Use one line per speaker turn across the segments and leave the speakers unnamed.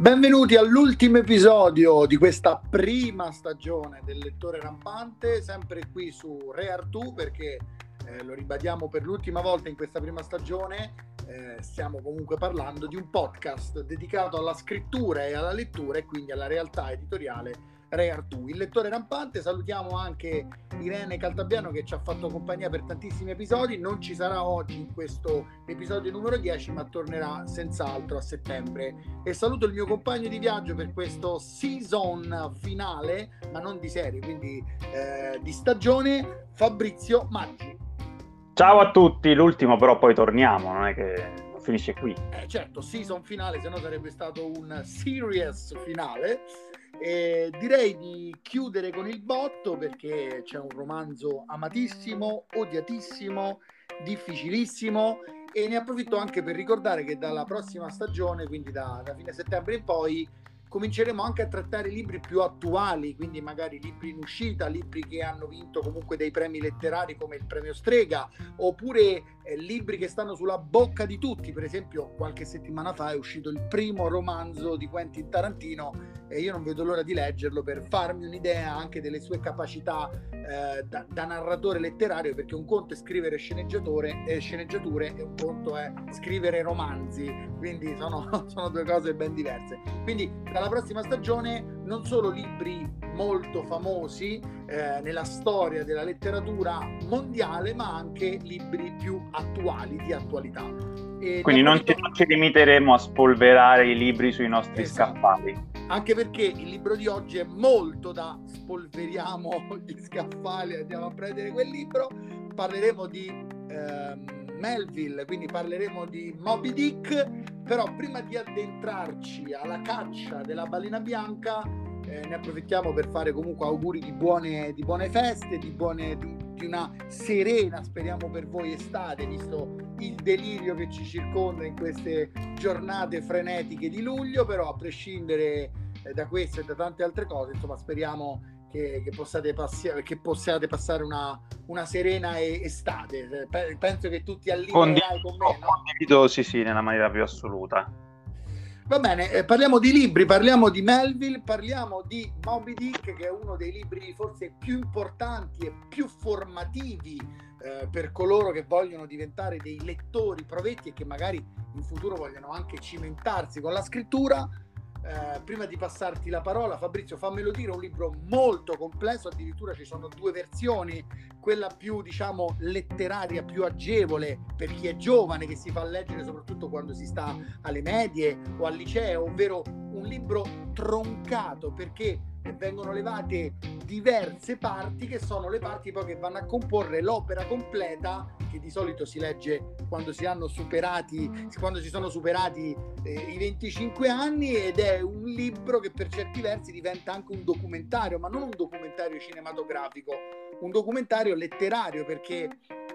Benvenuti all'ultimo episodio di questa prima stagione del Lettore Rampante, sempre qui su Re Artù perché eh, lo ribadiamo per l'ultima volta in questa prima stagione, eh, stiamo comunque parlando di un podcast dedicato alla scrittura e alla lettura e quindi alla realtà editoriale Re Artù. Il lettore rampante, salutiamo anche Irene Caltabiano che ci ha fatto compagnia per tantissimi episodi, non ci sarà oggi in questo episodio numero 10 ma tornerà senz'altro a settembre. E saluto il mio compagno di viaggio per questo season finale, ma non di serie, quindi eh, di stagione, Fabrizio Maggi.
Ciao a tutti, l'ultimo però poi torniamo, non è che finisce qui.
Eh, certo, season finale, se no sarebbe stato un series finale. E direi di chiudere con il botto perché c'è un romanzo amatissimo, odiatissimo, difficilissimo e ne approfitto anche per ricordare che dalla prossima stagione, quindi da, da fine settembre in poi, cominceremo anche a trattare libri più attuali, quindi magari libri in uscita, libri che hanno vinto comunque dei premi letterari come il premio Strega, oppure eh, libri che stanno sulla bocca di tutti. Per esempio, qualche settimana fa è uscito il primo romanzo di Quentin Tarantino e io non vedo l'ora di leggerlo per farmi un'idea anche delle sue capacità eh, da, da, narratore letterario, perché un conto è scrivere sceneggiature e un conto è scrivere romanzi, quindi sono, sono due cose ben diverse. Quindi dalla prossima stagione non solo libri molto famosi eh, nella storia della letteratura mondiale, ma anche libri più attuali, di attualità.
E Quindi non ci, non ci, limiteremo a spolverare i libri sui nostri esatto. scaffali.
Anche perché il libro di oggi è molto da spolveriamo gli scaffali, andiamo a prendere quel libro. Parleremo di ehm, Melville, quindi parleremo di Moby Dick, però prima di addentrarci alla caccia della balena bianca eh, ne approfittiamo per fare comunque auguri di buone, di buone feste, di, buone, di, di, una serena, speriamo per voi, estate, visto il delirio che ci circonda in queste giornate frenetiche di luglio, però a prescindere eh, da questo e da tante altre cose, insomma, speriamo che, che, possiate, passi- che possiate, passare una, una serena estate. Penso che tutti allineerai con me. No?
Condivido, sì, sì, nella maniera più assoluta.
Va bene, eh, parliamo di libri, parliamo di Melville, parliamo di Moby Dick, che è uno dei libri forse più importanti e più formativi eh, per coloro che vogliono diventare dei lettori provetti e che magari in futuro vogliono anche cimentarsi con la scrittura. Eh, prima di passarti la parola, Fabrizio, fammelo dire, un libro molto complesso, addirittura ci sono due versioni, quella più, diciamo, letteraria, più agevole per chi è giovane, che si fa leggere soprattutto quando si sta alle medie o al liceo, ovvero un libro troncato perché vengono levate diverse parti che sono le parti poi che vanno a comporre l'opera completa che di solito si legge quando si hanno superati quando si sono superati eh, i 25 anni ed è un libro che per certi versi diventa anche un documentario ma non un documentario cinematografico un documentario letterario perché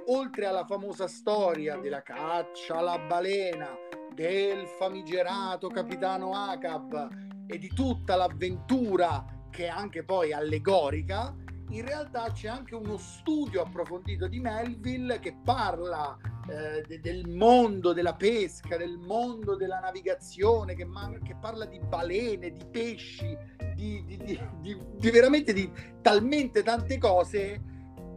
oltre alla famosa storia della caccia alla balena del famigerato capitano Acab e di tutta l'avventura che è anche poi allegorica, in realtà c'è anche uno studio approfondito di Melville che parla eh, de- del mondo della pesca, del mondo della navigazione, che, man- che parla di balene, di pesci, di, di, di, di, veramente di talmente tante cose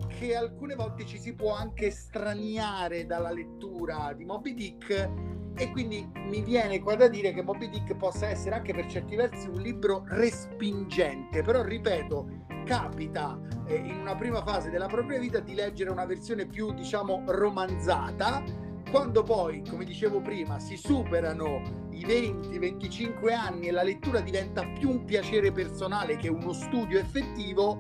che alcune volte ci si può anche straniare dalla lettura di Moby Dick e quindi mi viene qua da dire che Moby Dick possa essere anche per certi versi un libro respingente, però ripeto, capita eh, in una prima fase della propria vita di leggere una versione più diciamo romanzata, quando poi, come dicevo prima, si superano i 20-25 anni e la lettura diventa più un piacere personale che uno studio effettivo,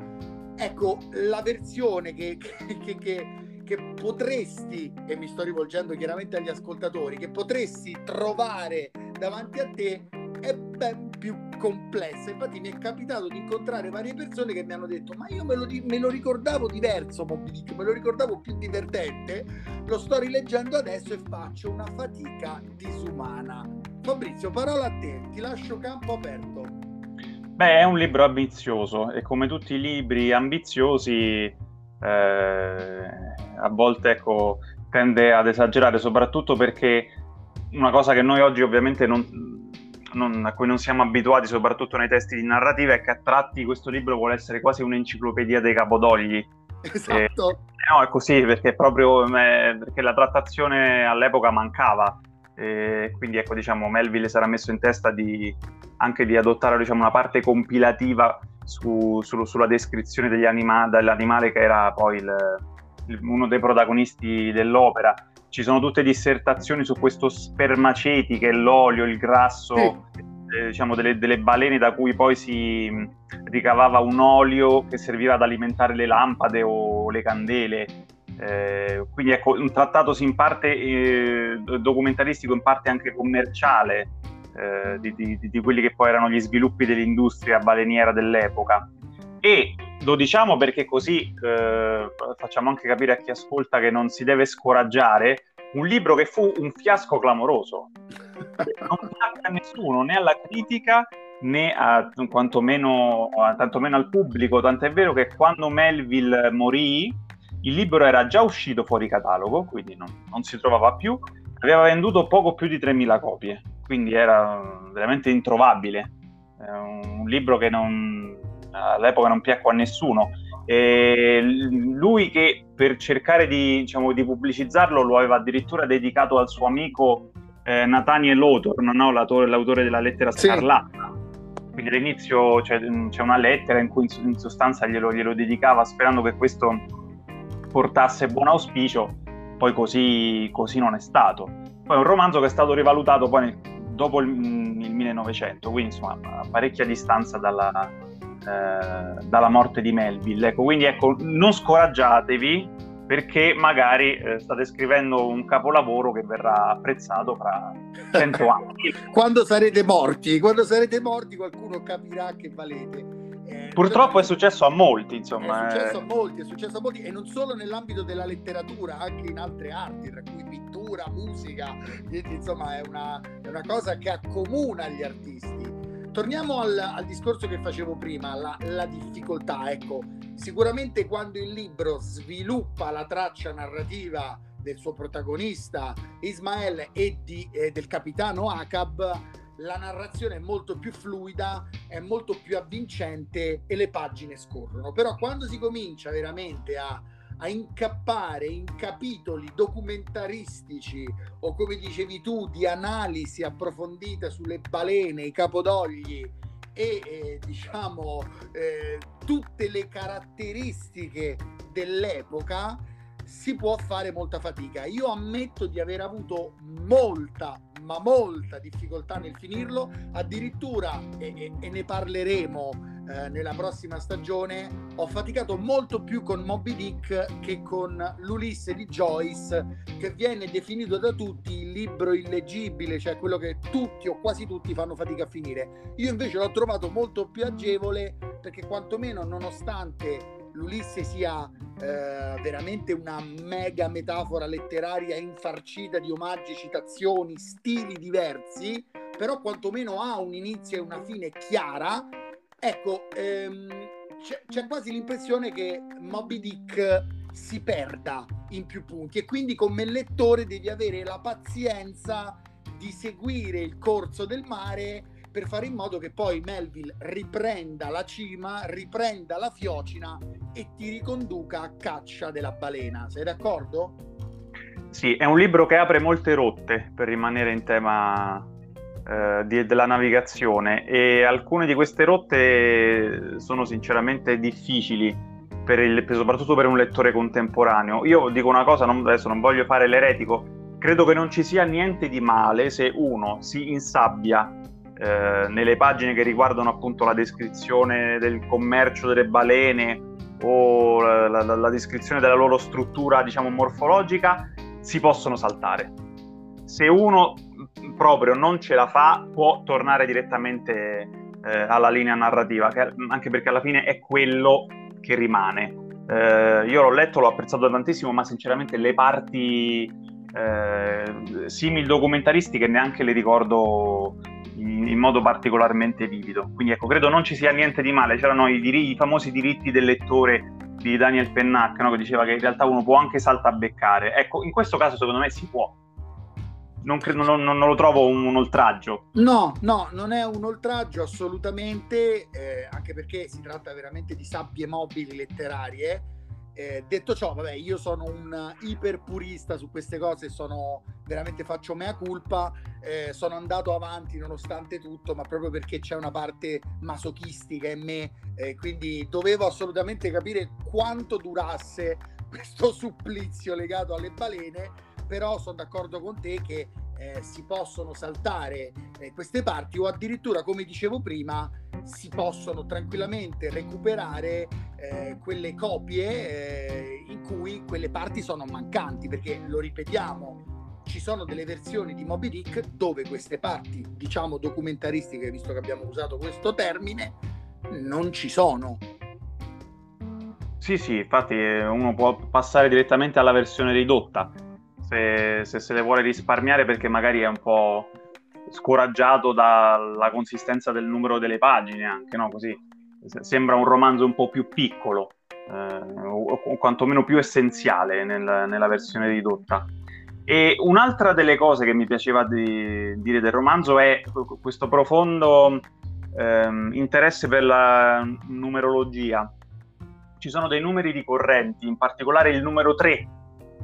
ecco la versione che, che, che che potresti, e mi sto rivolgendo chiaramente agli ascoltatori, che potresti trovare davanti a te è ben più complessa. Infatti mi è capitato di incontrare varie persone che mi hanno detto ma io me lo, me lo ricordavo diverso Moby me lo ricordavo più divertente, lo sto rileggendo adesso e faccio una fatica disumana. Fabrizio, parola a te, ti lascio campo aperto.
Beh, è un libro ambizioso e come tutti i libri ambiziosi a volte ecco, tende ad esagerare, soprattutto perché una cosa che noi oggi ovviamente non, non, a cui non siamo abituati, soprattutto nei testi di narrativa, è che a tratti questo libro vuole essere quasi un'enciclopedia dei capodogli.
Esatto.
Eh, no, è così, perché proprio eh, perché la trattazione all'epoca mancava. Eh, quindi ecco, diciamo, Melville sarà messo in testa di, anche di adottare diciamo, una parte compilativa su, su, sulla descrizione anima, dell'animale che era poi il, il, uno dei protagonisti dell'opera ci sono tutte dissertazioni su questo spermaceti che è l'olio, il grasso, sì. eh, diciamo delle, delle, balene da cui poi si mm, ricavava un olio che serviva ad alimentare le lampade o le candele. Eh, quindi ecco, un trattato in parte eh, documentaristico, in parte anche commerciale eh, di, di, di quelli che poi erano gli sviluppi dell'industria baleniera dell'epoca. E lo diciamo perché così eh, facciamo anche capire a chi ascolta che non si deve scoraggiare. Un libro che fu un fiasco clamoroso, non piacque a nessuno, né alla critica né a, quantomeno, tantomeno al pubblico. Tant'è vero che quando Melville morì, il libro era già uscito fuori catalogo, quindi non, non si trovava più. Aveva venduto poco più di 3.000 copie, quindi era veramente introvabile. Un libro che non, all'epoca non piacque a nessuno. E lui che per cercare di, diciamo, di, pubblicizzarlo lo aveva addirittura dedicato al suo amico eh, Nathaniel Hawthorne, no? l'autore, l'autore, della lettera scarlatta. Sì. Quindi all'inizio c'è, c'è, una lettera in cui in, in sostanza glielo, glielo, dedicava sperando che questo portasse buon auspicio, poi così, così, non è stato. Poi è un romanzo che è stato rivalutato poi nel, dopo il, il 1900, quindi insomma a parecchia distanza dalla, eh, dalla morte di Melville. Ecco, quindi ecco, non scoraggiatevi perché magari eh, state scrivendo un capolavoro che verrà apprezzato fra cento anni.
quando sarete morti, quando sarete morti qualcuno capirà che valete.
Eh, Purtroppo è successo a molti, insomma.
È successo eh. a molti, è successo a molti, e non solo nell'ambito della letteratura, anche in altre arti, tra cui pittura, musica. Quindi, insomma, è una, è una cosa che accomuna gli artisti torniamo al, al, discorso che facevo prima, la, la, difficoltà. Ecco, sicuramente quando il libro sviluppa la traccia narrativa del suo protagonista Ismael e di, eh, del capitano Akab, la narrazione è molto più fluida, è molto più avvincente e le pagine scorrono. Però quando si comincia veramente a a incappare in capitoli documentaristici o come dicevi tu di analisi approfondita sulle balene, i capodogli e eh, diciamo eh, tutte le caratteristiche dell'epoca si può fare molta fatica. Io ammetto di aver avuto molta, ma molta difficoltà nel finirlo, addirittura, e, e, e ne parleremo eh, nella prossima stagione, ho faticato molto più con Moby Dick che con l'Ulisse di Joyce, che viene definito da tutti il libro illeggibile, cioè quello che tutti o quasi tutti fanno fatica a finire. Io invece l'ho trovato molto più agevole perché quantomeno nonostante l'Ulisse sia eh, veramente una mega metafora letteraria infarcita di omaggi, citazioni, stili diversi, però quantomeno ha un inizio e una fine chiara. Ecco, ehm, c'è, c'è, quasi l'impressione che Moby Dick si perda in più punti e quindi come lettore devi avere la pazienza di seguire il corso del mare per fare in modo che poi Melville riprenda la cima, riprenda la fiocina e ti riconduca a caccia della balena. Sei d'accordo?
Sì, è un libro che apre molte rotte per rimanere in tema eh, di, della navigazione e alcune di queste rotte sono sinceramente difficili per il, soprattutto per un lettore contemporaneo. Io dico una cosa, non, adesso non voglio fare l'eretico, credo che non ci sia niente di male se uno si insabbia eh, nelle pagine che riguardano appunto la descrizione del commercio delle balene o la, la, la descrizione della loro struttura, diciamo, morfologica, si possono saltare. Se uno proprio non ce la fa, può tornare direttamente eh, alla linea narrativa, che, anche perché alla fine è quello che rimane. Eh, io l'ho letto, l'ho apprezzato tantissimo, ma sinceramente le parti eh, simil documentaristiche neanche le ricordo in, modo particolarmente vivido. Quindi ecco, credo non ci sia niente di male. C'erano i, diri- i famosi diritti del lettore di Daniel Pennac, no? che diceva che in realtà uno può anche saltabeccare. Ecco, in questo caso secondo me si può non, credo, non, non, lo trovo un, un, oltraggio.
No, no, non è un oltraggio assolutamente, eh, anche perché si tratta veramente di sabbie mobili letterarie. Eh, detto ciò, vabbè, io sono un iper purista su queste cose, sono veramente faccio mea culpa, eh, sono andato avanti nonostante tutto, ma proprio perché c'è una parte masochistica in me, eh, quindi dovevo assolutamente capire quanto durasse questo supplizio legato alle balene però sono d'accordo con te che eh, si possono saltare eh, queste parti o addirittura, come dicevo prima, si possono tranquillamente recuperare eh, quelle copie eh, in cui quelle parti sono mancanti, perché lo ripetiamo, ci sono delle versioni di Moby Dick dove queste parti, diciamo documentaristiche, visto che abbiamo usato questo termine, non ci sono.
Sì, sì, infatti eh, uno può passare direttamente alla versione ridotta se, se, se le vuole risparmiare perché magari è un po' scoraggiato dalla consistenza del numero delle pagine anche, no? Così sembra un romanzo un po' più piccolo, eh, o, quantomeno più essenziale nel, nella versione ridotta. E un'altra delle cose che mi piaceva di, dire del romanzo è questo profondo eh, interesse per la numerologia. Ci sono dei numeri ricorrenti, in particolare il numero 3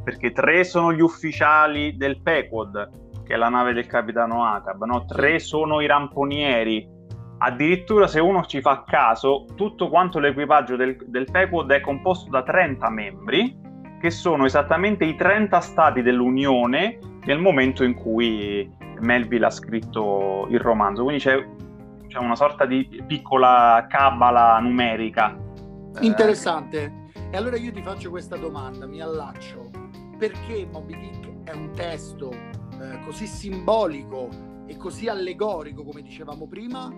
perché tre sono gli ufficiali del Pequod, che è la nave del capitano Acab, no? tre sono i ramponieri. Addirittura se uno ci fa caso, tutto quanto l'equipaggio del, del Pequod è composto da 30 membri, che sono esattamente i 30 stati dell'Unione nel momento in cui Melville ha scritto il romanzo. Quindi c'è, c'è una sorta di piccola cabala numerica.
Interessante. E allora io ti faccio questa domanda, mi allaccio perché Moby Dick è un testo eh, così simbolico e così allegorico come dicevamo prima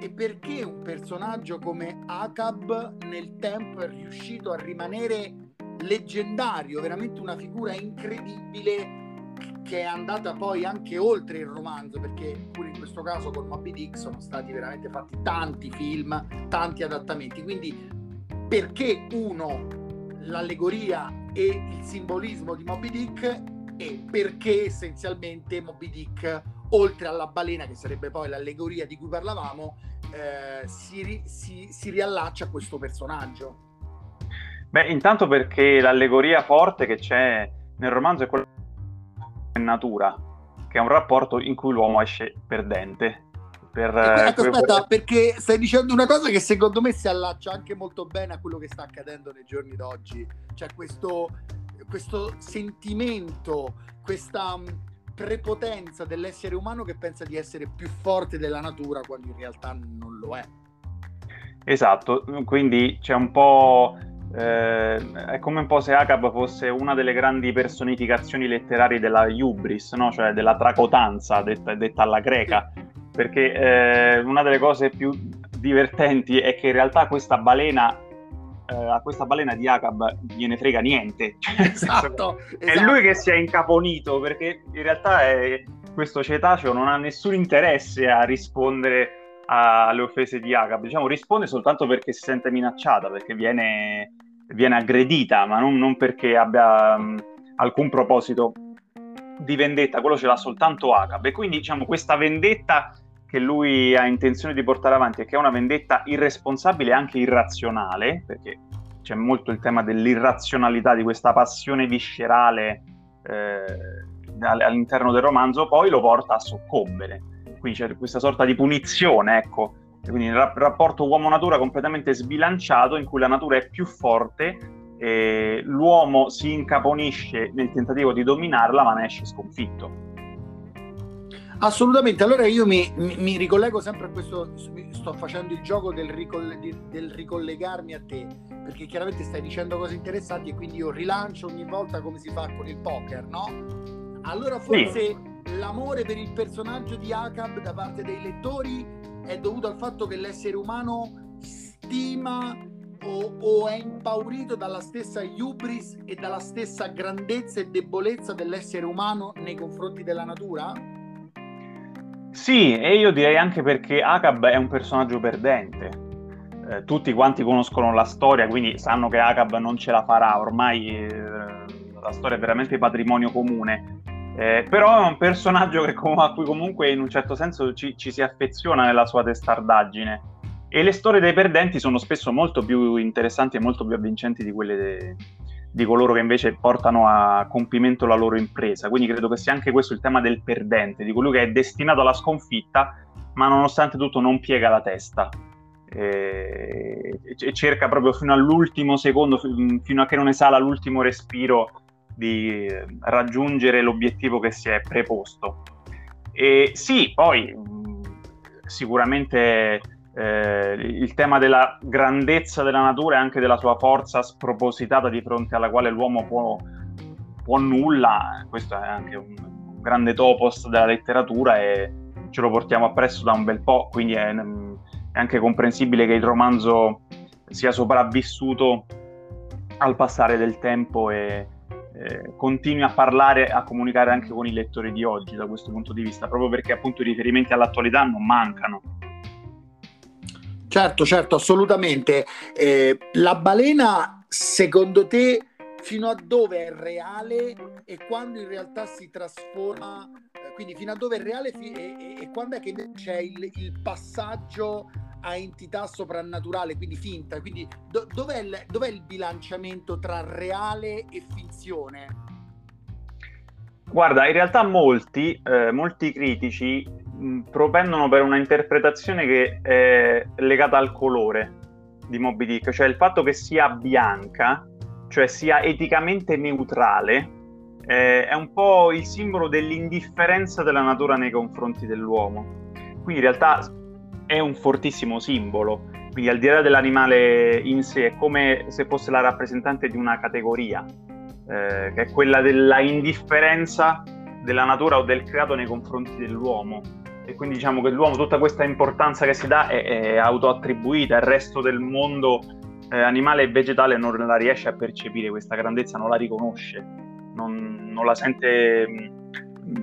e perché un personaggio come Akab nel tempo è riuscito a rimanere leggendario, veramente una figura incredibile che è andata poi anche oltre il romanzo, perché pure in questo caso con Moby Dick sono stati veramente fatti tanti film, tanti adattamenti. Quindi perché uno l'allegoria e il simbolismo di Moby Dick e perché essenzialmente Moby Dick, oltre alla balena, che sarebbe poi l'allegoria di cui parlavamo, eh, si, si, si riallaccia a questo personaggio.
Beh, intanto perché l'allegoria forte che c'è nel romanzo è quella natura, che è un rapporto in cui l'uomo esce perdente per,
ecco, ecco aspetta, perché stai dicendo una cosa che secondo me si allaccia anche molto bene a quello che sta accadendo nei giorni d'oggi. Cioè questo, questo sentimento, questa mm, prepotenza dell'essere umano che pensa di essere più forte della natura quando in realtà non lo è.
Esatto, quindi c'è un po'... Eh, è come un po' se Acab fosse una delle grandi personificazioni letterarie della hubris, no? cioè della tracotanza detta, detta alla greca, perché eh, una delle cose più divertenti è che in realtà questa balena eh, a questa balena di Acab gliene frega niente.
Cioè, esatto,
è esatto. lui che si è incaponito perché in realtà è, questo cetaceo non ha nessun interesse a rispondere alle offese di Acab. Diciamo risponde soltanto perché si sente minacciata perché viene, viene aggredita ma non, non perché abbia mh, alcun proposito di vendetta, quello ce l'ha soltanto Acab. E quindi diciamo questa vendetta che lui ha intenzione di portare avanti e che è una vendetta irresponsabile e anche irrazionale, perché c'è molto il tema dell'irrazionalità di questa passione viscerale eh, all'interno del romanzo, poi lo porta a soccombere. Quindi c'è questa sorta di punizione, ecco. Quindi il rapporto uomo-natura completamente sbilanciato in cui la natura è più forte e l'uomo si incaponisce nel tentativo di dominarla ma ne esce sconfitto.
Assolutamente, allora io mi, mi, mi, ricollego sempre a questo, sto facendo il gioco del, ricoll- del, ricollegarmi a te, perché chiaramente stai dicendo cose interessanti e quindi io rilancio ogni volta come si fa con il poker, no? Allora forse sì. l'amore per il personaggio di Akab da parte dei lettori è dovuto al fatto che l'essere umano stima o, o è impaurito dalla stessa hubris e dalla stessa grandezza e debolezza dell'essere umano nei confronti della natura?
Sì, e io direi anche perché Akab è un personaggio perdente. Eh, tutti quanti conoscono la storia, quindi sanno che Akab non ce la farà, ormai eh, la storia è veramente patrimonio comune. Eh, però è un personaggio che, a cui comunque in un certo senso ci, ci, si affeziona nella sua testardaggine. E le storie dei perdenti sono spesso molto più interessanti e molto più avvincenti di quelle de, di coloro che invece portano a compimento la loro impresa. Quindi credo che sia anche questo il tema del perdente, di colui che è destinato alla sconfitta, ma nonostante tutto non piega la testa. E, cerca proprio fino all'ultimo secondo, fino a che non esala l'ultimo respiro di raggiungere l'obiettivo che si è preposto. E sì, poi sicuramente eh, il tema della grandezza della natura e anche della sua forza spropositata di fronte alla quale l'uomo può, può nulla, questo è anche un grande topos della letteratura e ce lo portiamo appresso da un bel po', quindi è, è anche comprensibile che il romanzo sia sopravvissuto al passare del tempo e, eh, continui a parlare, a comunicare anche con i lettori di oggi da questo punto di vista, proprio perché appunto i riferimenti all'attualità non mancano.
Certo, certo, assolutamente. Eh, la balena, secondo te, fino a dove è reale e quando in realtà si trasforma, eh, quindi fino a dove è reale fi- e, e, e, quando è che c'è il, il passaggio a entità soprannaturale, quindi finta. Quindi do- dov'è, il, dov'è, il, bilanciamento tra reale e finzione?
Guarda, in realtà molti, eh, molti critici propendono per una interpretazione che è legata al colore di Moby Dick, cioè il fatto che sia bianca, cioè sia eticamente neutrale, eh, è un po' il simbolo dell'indifferenza della natura nei confronti dell'uomo. Quindi in realtà è un fortissimo simbolo, quindi al di là dell'animale in sé è come se fosse la rappresentante di una categoria, eh, che è quella della indifferenza della natura o del creato nei confronti dell'uomo. E quindi diciamo che l'uomo tutta questa importanza che si dà è, è autoattribuita, il resto del mondo eh, animale e vegetale non la riesce a percepire questa grandezza, non la riconosce, non, non la sente mm,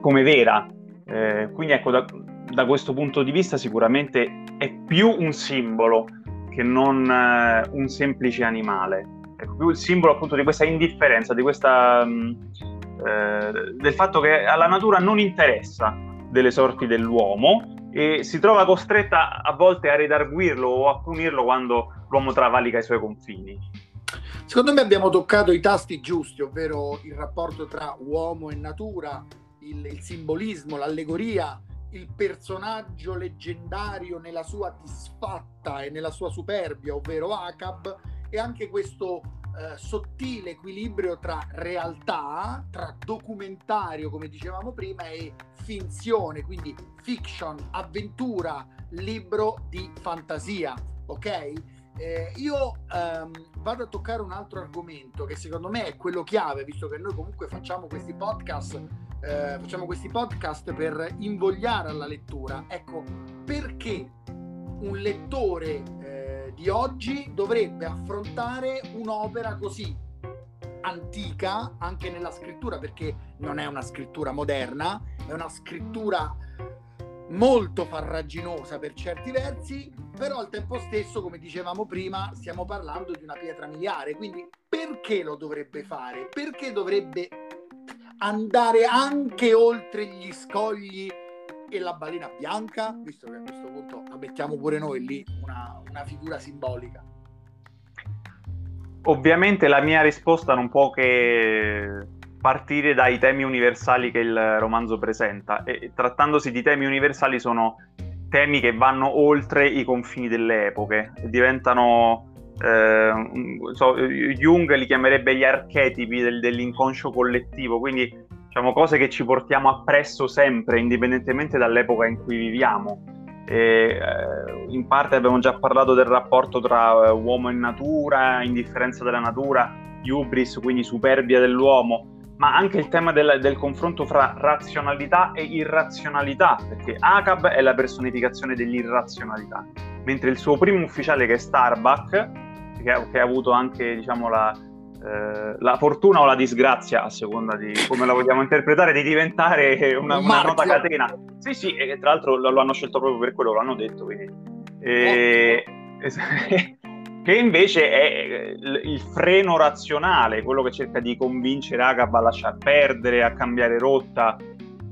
come vera. Eh, quindi ecco, da, da questo punto di vista sicuramente è più un simbolo che non eh, un semplice animale. È più il simbolo appunto di questa indifferenza, di questa, mh, mm, eh, del fatto che alla natura non interessa delle sorti dell'uomo e si trova costretta a volte a redarguirlo o a punirlo quando l'uomo travalica i suoi confini.
Secondo me abbiamo toccato i tasti giusti, ovvero il rapporto tra uomo e natura, il, il simbolismo, l'allegoria il personaggio leggendario nella sua disfatta e nella sua superbia, ovvero Acab, e anche questo eh, sottile equilibrio tra realtà, tra documentario, come dicevamo prima, e finzione, quindi fiction, avventura, libro di fantasia, ok? Eh, io ehm, vado a toccare un altro argomento che secondo me è quello chiave, visto che noi comunque facciamo questi podcast eh, facciamo questi podcast per invogliare alla lettura. Ecco, perché un lettore di oggi dovrebbe affrontare un'opera così antica anche nella scrittura, perché non è una scrittura moderna, è una scrittura molto farraginosa per certi versi, però al tempo stesso, come dicevamo prima, stiamo parlando di una pietra miliare, quindi perché lo dovrebbe fare? Perché dovrebbe andare anche oltre gli scogli e la balena bianca, visto che a questo punto mettiamo pure noi lì una, una figura simbolica?
Ovviamente la mia risposta non può che partire dai temi universali che il romanzo presenta e trattandosi di temi universali sono temi che vanno oltre i confini delle epoche, diventano eh, so, Jung li chiamerebbe gli archetipi del, dell'inconscio collettivo, quindi diciamo cose che ci portiamo appresso sempre, indipendentemente dall'epoca in cui viviamo. E, eh, in parte abbiamo già parlato del rapporto tra eh, uomo e natura, indifferenza della natura, hubris, quindi superbia dell'uomo, ma anche il tema del, del, confronto fra razionalità e irrazionalità, perché Acab è la personificazione dell'irrazionalità, mentre il suo primo ufficiale che è Starbuck che che ha avuto anche diciamo, la, eh, la, fortuna o la disgrazia, a seconda di come la vogliamo interpretare, di diventare una, una nota catena. Sì, sì, e tra l'altro lo, lo, hanno scelto proprio per quello, lo hanno detto. Quindi. E, che invece è il freno razionale, quello che cerca di convincere Agab a lasciar perdere, a cambiare rotta,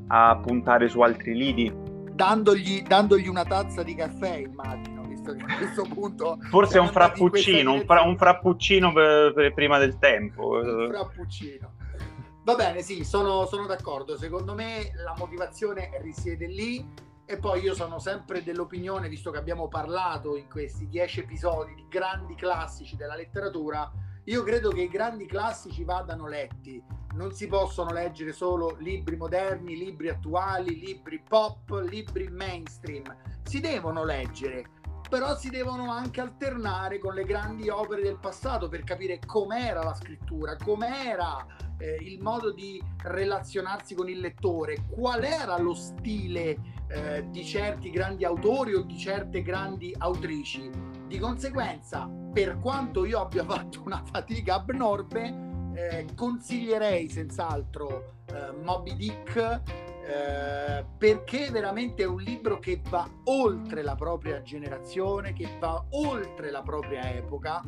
a puntare su altri lidi.
Dandogli, dandogli una tazza di caffè, immagino, visto che a questo punto...
Forse un frappuccino, un, fra, un, frappuccino per, per prima del tempo.
Un frappuccino. Va bene, sì, sono, sono d'accordo. Secondo me la motivazione risiede lì e poi io sono sempre dell'opinione, visto che abbiamo parlato in questi dieci episodi di grandi classici della letteratura, io credo che i grandi classici vadano letti. Non si possono leggere solo libri moderni, libri attuali, libri pop, libri mainstream. Si devono leggere, però si devono anche alternare con le grandi opere del passato per capire com'era la scrittura, com'era eh, il modo di relazionarsi con il lettore, qual era lo stile eh, di certi grandi autori o di certe grandi autrici. Di conseguenza, per quanto io abbia fatto una fatica abnorme, eh, consiglierei senz'altro eh, Moby Dick eh, perché veramente è un libro che va oltre la propria generazione, che va oltre la propria epoca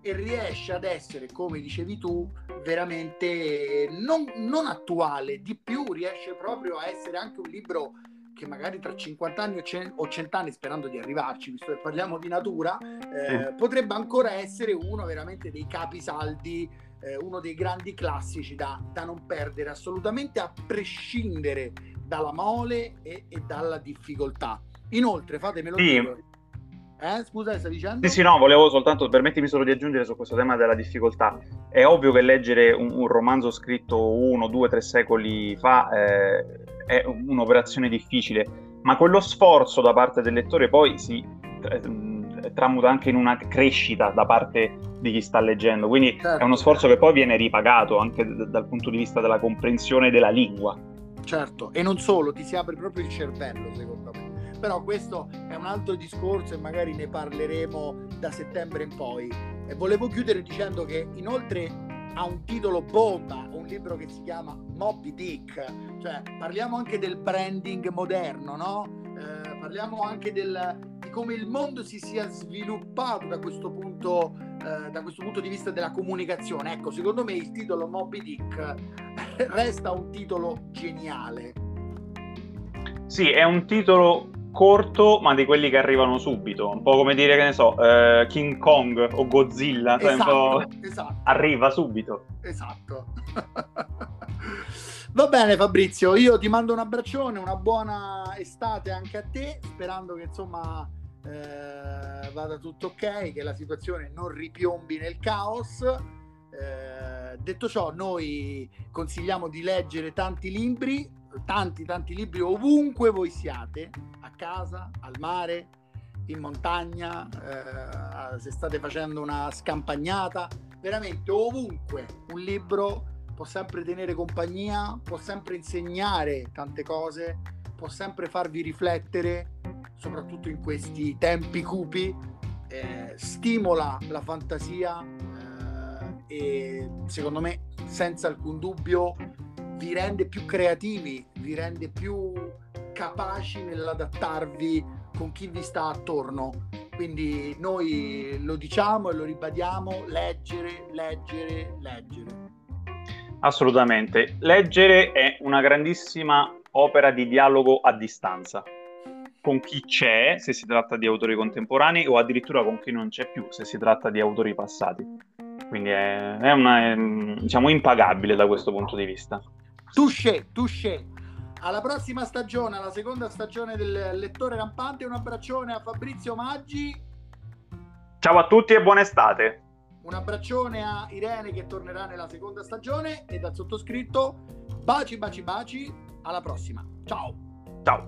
e riesce ad essere, come dicevi tu, veramente non, non attuale, di più riesce proprio a essere anche un libro che magari tra 50 anni o 100 anni, sperando di arrivarci, visto che parliamo di natura, eh, potrebbe ancora essere uno veramente dei capisaldi, eh, uno dei grandi classici da, da, non perdere assolutamente, a prescindere dalla mole e, e dalla difficoltà. Inoltre, fatemelo sì. dire. Eh, scusa, stai dicendo?
Sì, sì, no, volevo soltanto, permettimi solo di aggiungere su questo tema della difficoltà. È ovvio che leggere un, un romanzo scritto uno, due, tre secoli fa eh, è un'operazione difficile, ma quello sforzo da parte del lettore poi si eh, tramuta anche in una crescita da parte di chi sta leggendo, quindi certo. è uno sforzo che poi viene ripagato anche d- dal punto di vista della comprensione della lingua.
Certo, e non solo, ti si apre proprio il cervello, secondo me. Però questo è un altro discorso e magari ne parleremo da settembre in poi. E volevo chiudere dicendo che inoltre ha un titolo bomba, un libro che si chiama Moby Dick, cioè parliamo anche del branding moderno, no? Eh, parliamo anche del, di come il mondo si sia sviluppato da questo, punto, eh, da questo punto di vista della comunicazione. Ecco, secondo me il titolo Moby Dick resta un titolo geniale.
Sì, è un titolo corto, ma di quelli che arrivano subito. Un po' come dire, che ne so, eh, King Kong o Godzilla, esatto, esatto. arriva subito.
Esatto. Va bene Fabrizio, io ti mando un abbraccione, una buona estate anche a te, sperando che insomma eh, vada tutto ok, che la situazione non ripiombi nel caos. Eh, detto ciò, noi consigliamo di leggere tanti libri, tanti tanti libri ovunque voi siate, a casa, al mare, in montagna, eh, se state facendo una scampagnata, veramente ovunque un libro può sempre tenere compagnia, può sempre insegnare tante cose, può sempre farvi riflettere, soprattutto in questi tempi cupi, eh, stimola la fantasia eh, e secondo me senza alcun dubbio vi rende più creativi, vi rende più capaci nell'adattarvi con chi vi sta attorno. Quindi noi lo diciamo e lo ribadiamo, leggere, leggere, leggere.
Assolutamente. Leggere è una grandissima opera di dialogo a distanza con chi c'è, se si tratta di autori contemporanei, o addirittura con chi non c'è più, se si tratta di autori passati. Quindi è, è, una, è diciamo, impagabile da questo punto di vista.
Touché, touché. Alla prossima stagione, alla seconda stagione del Lettore Rampante, un abbraccione a Fabrizio Maggi.
Ciao a tutti e buona estate.
Un abbraccione a Irene che tornerà nella seconda stagione e dal sottoscritto baci baci baci. Alla prossima. Ciao.
Ciao.